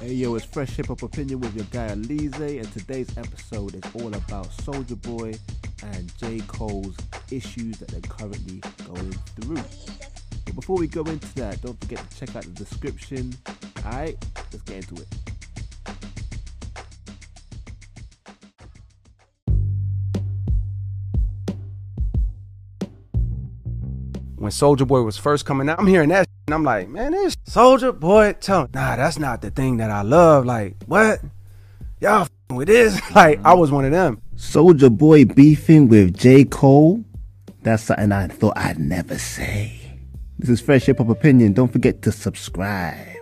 Hey yo, it's Fresh Hip Hop Opinion with your guy Oleezeh, and today's episode is all about Soulja Boy and J. Cole's issues that they're currently going through. But before we go into that, don't forget to check out the description. Alright, let's get into it. when Soulja Boy was first coming out, I'm hearing that and I'm like, man, this Soulja Boy tell nah, that's not the thing that I love. Like, what? Y'all with this? Like, I was one of them. Soulja Boy beefing with J. Cole? That's something I thought I'd never say. This is Fresh Hip Hop Opinion. Don't forget to subscribe.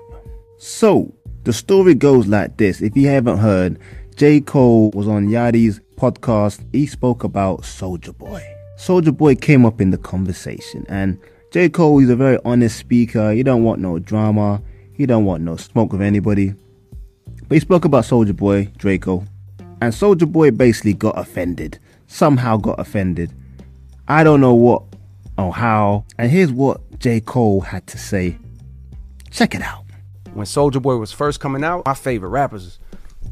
So, the story goes like this. If you haven't heard, J. Cole was on Yachty's podcast. He spoke about Soulja Boy. Soulja Boy came up in the conversation, and J. Cole is a very honest speaker. He don't want no drama. He don't want no smoke with anybody. But he spoke about Soulja Boy, Draco, and Soulja Boy basically got offended. Somehow got offended. I don't know what or how. And here's what J. Cole had to say. Check it out. When Soulja Boy was first coming out, my favorite rappers,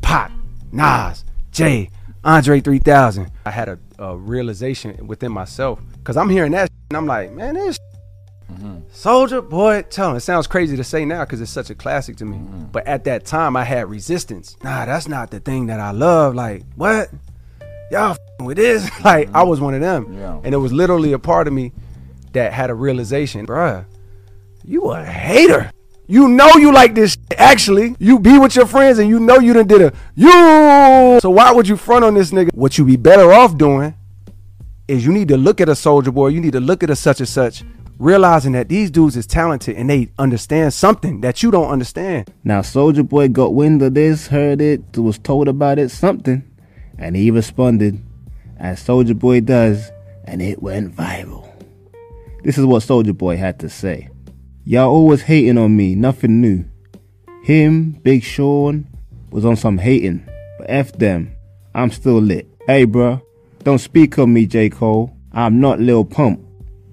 Pac, Nas, Jay, Andre 3000. I had a, a realization within myself because I'm hearing that and I'm like, man, this mm-hmm. Soulja Boy, tell him. It sounds crazy to say now because it's such a classic to me. Mm-hmm. But at that time, I had resistance. Nah, that's not the thing that I love. Like, what? Y'all with this? like, mm-hmm. I was one of them. Yeah. And it was literally a part of me that had a realization, bruh, you a hater. You know you like this shit. actually. You be with your friends and you know you done did a you. So why would you front on this nigga? What you be better off doing is you need to look at a Soulja Boy, you need to look at a such and such, realizing that these dudes is talented and they understand something that you don't understand. Now Soulja Boy got wind of this, heard it, was told about it, something, and he responded as Soulja Boy does, and it went viral. This is what Soulja Boy had to say. Y'all always hating on me, nothing new. Him, Big Sean, was on some hating, but F them, I'm still lit. Hey bruh, don't speak on me, J. Cole. I'm not Lil Pump,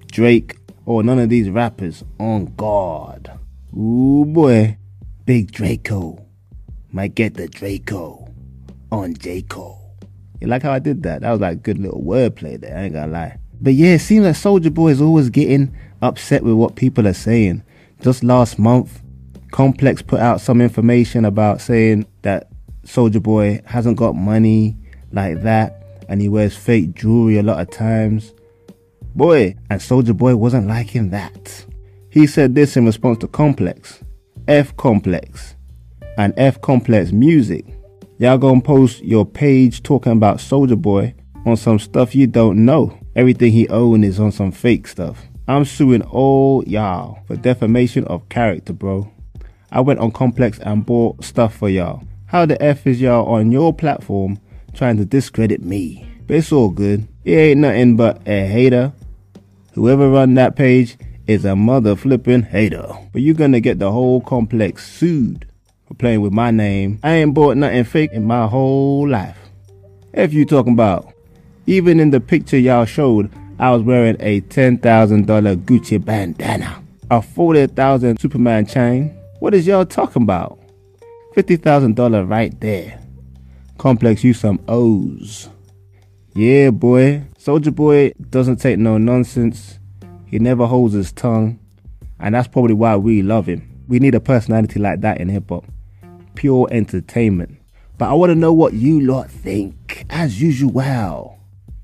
Drake, or none of these rappers on guard. Ooh boy, Big Draco might get the Draco on J. Cole. You like how I did that? That was like good little wordplay there, I ain't gonna lie. But yeah, it seems like Soulja Boy is always getting upset with what people are saying. Just last month, Complex put out some information about saying that Soulja Boy hasn't got money like that and he wears fake jewelry a lot of times. Boy, and Soulja Boy wasn't liking that. He said this in response to Complex, F Complex, and F Complex Music. Y'all gonna post your page talking about Soulja Boy on some stuff you don't know. Everything he own is on some fake stuff. I'm suing all y'all for defamation of character, bro. I went on Complex and bought stuff for y'all. How the F is y'all on your platform trying to discredit me? But it's all good. It ain't nothing but a hater. Whoever run that page is a mother flipping hater. But you're gonna get the whole complex sued for playing with my name. I ain't bought nothing fake in my whole life. If you talking about, even in the picture y'all showed, I was wearing a $10,000 Gucci bandana, a 40,000 Superman chain. What is y'all talking about? $50,000 right there. Complex you some O's. Yeah, boy. Soulja Boy doesn't take no nonsense. He never holds his tongue. And that's probably why we love him. We need a personality like that in hip hop. Pure entertainment. But I want to know what you lot think, as usual.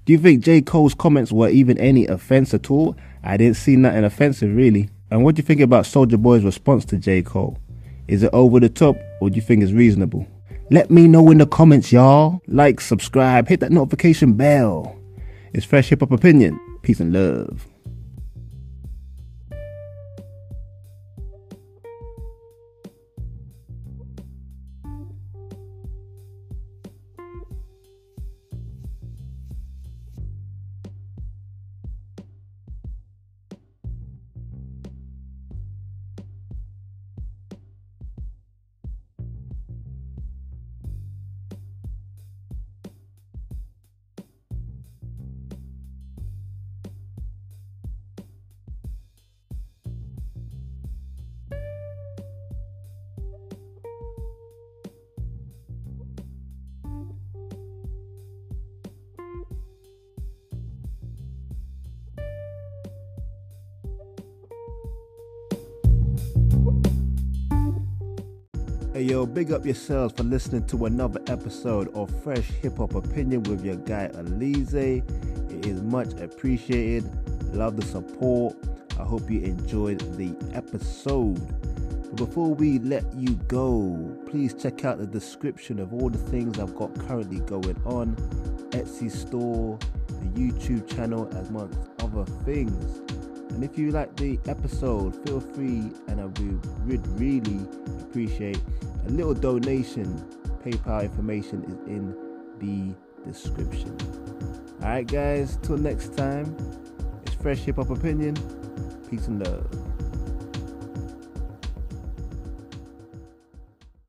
Do you think J. Cole's comments were even any offense at all? I didn't see nothing offensive really. And what do you think about Soulja Boy's response to J. Cole? Is it over the top or do you think it's reasonable? Let me know in the comments, y'all. Like, subscribe, hit that notification bell. It's Fresh Hip Hop Opinion. Peace and love. Yo, big up yourselves for listening to another episode of Fresh Hip Hop Opinion with your guy Oleezeh. It is much appreciated. Love the support. I hope you enjoyed the episode. But before we let you go, please check out the description of all the things I've got currently going on Etsy store, the YouTube channel, amongst other things. And if you like the episode, feel free and I would really appreciate a little donation. PayPal information is in the description. Alright, guys, till next time, it's Fresh Hip Hop Opinion. Peace and love.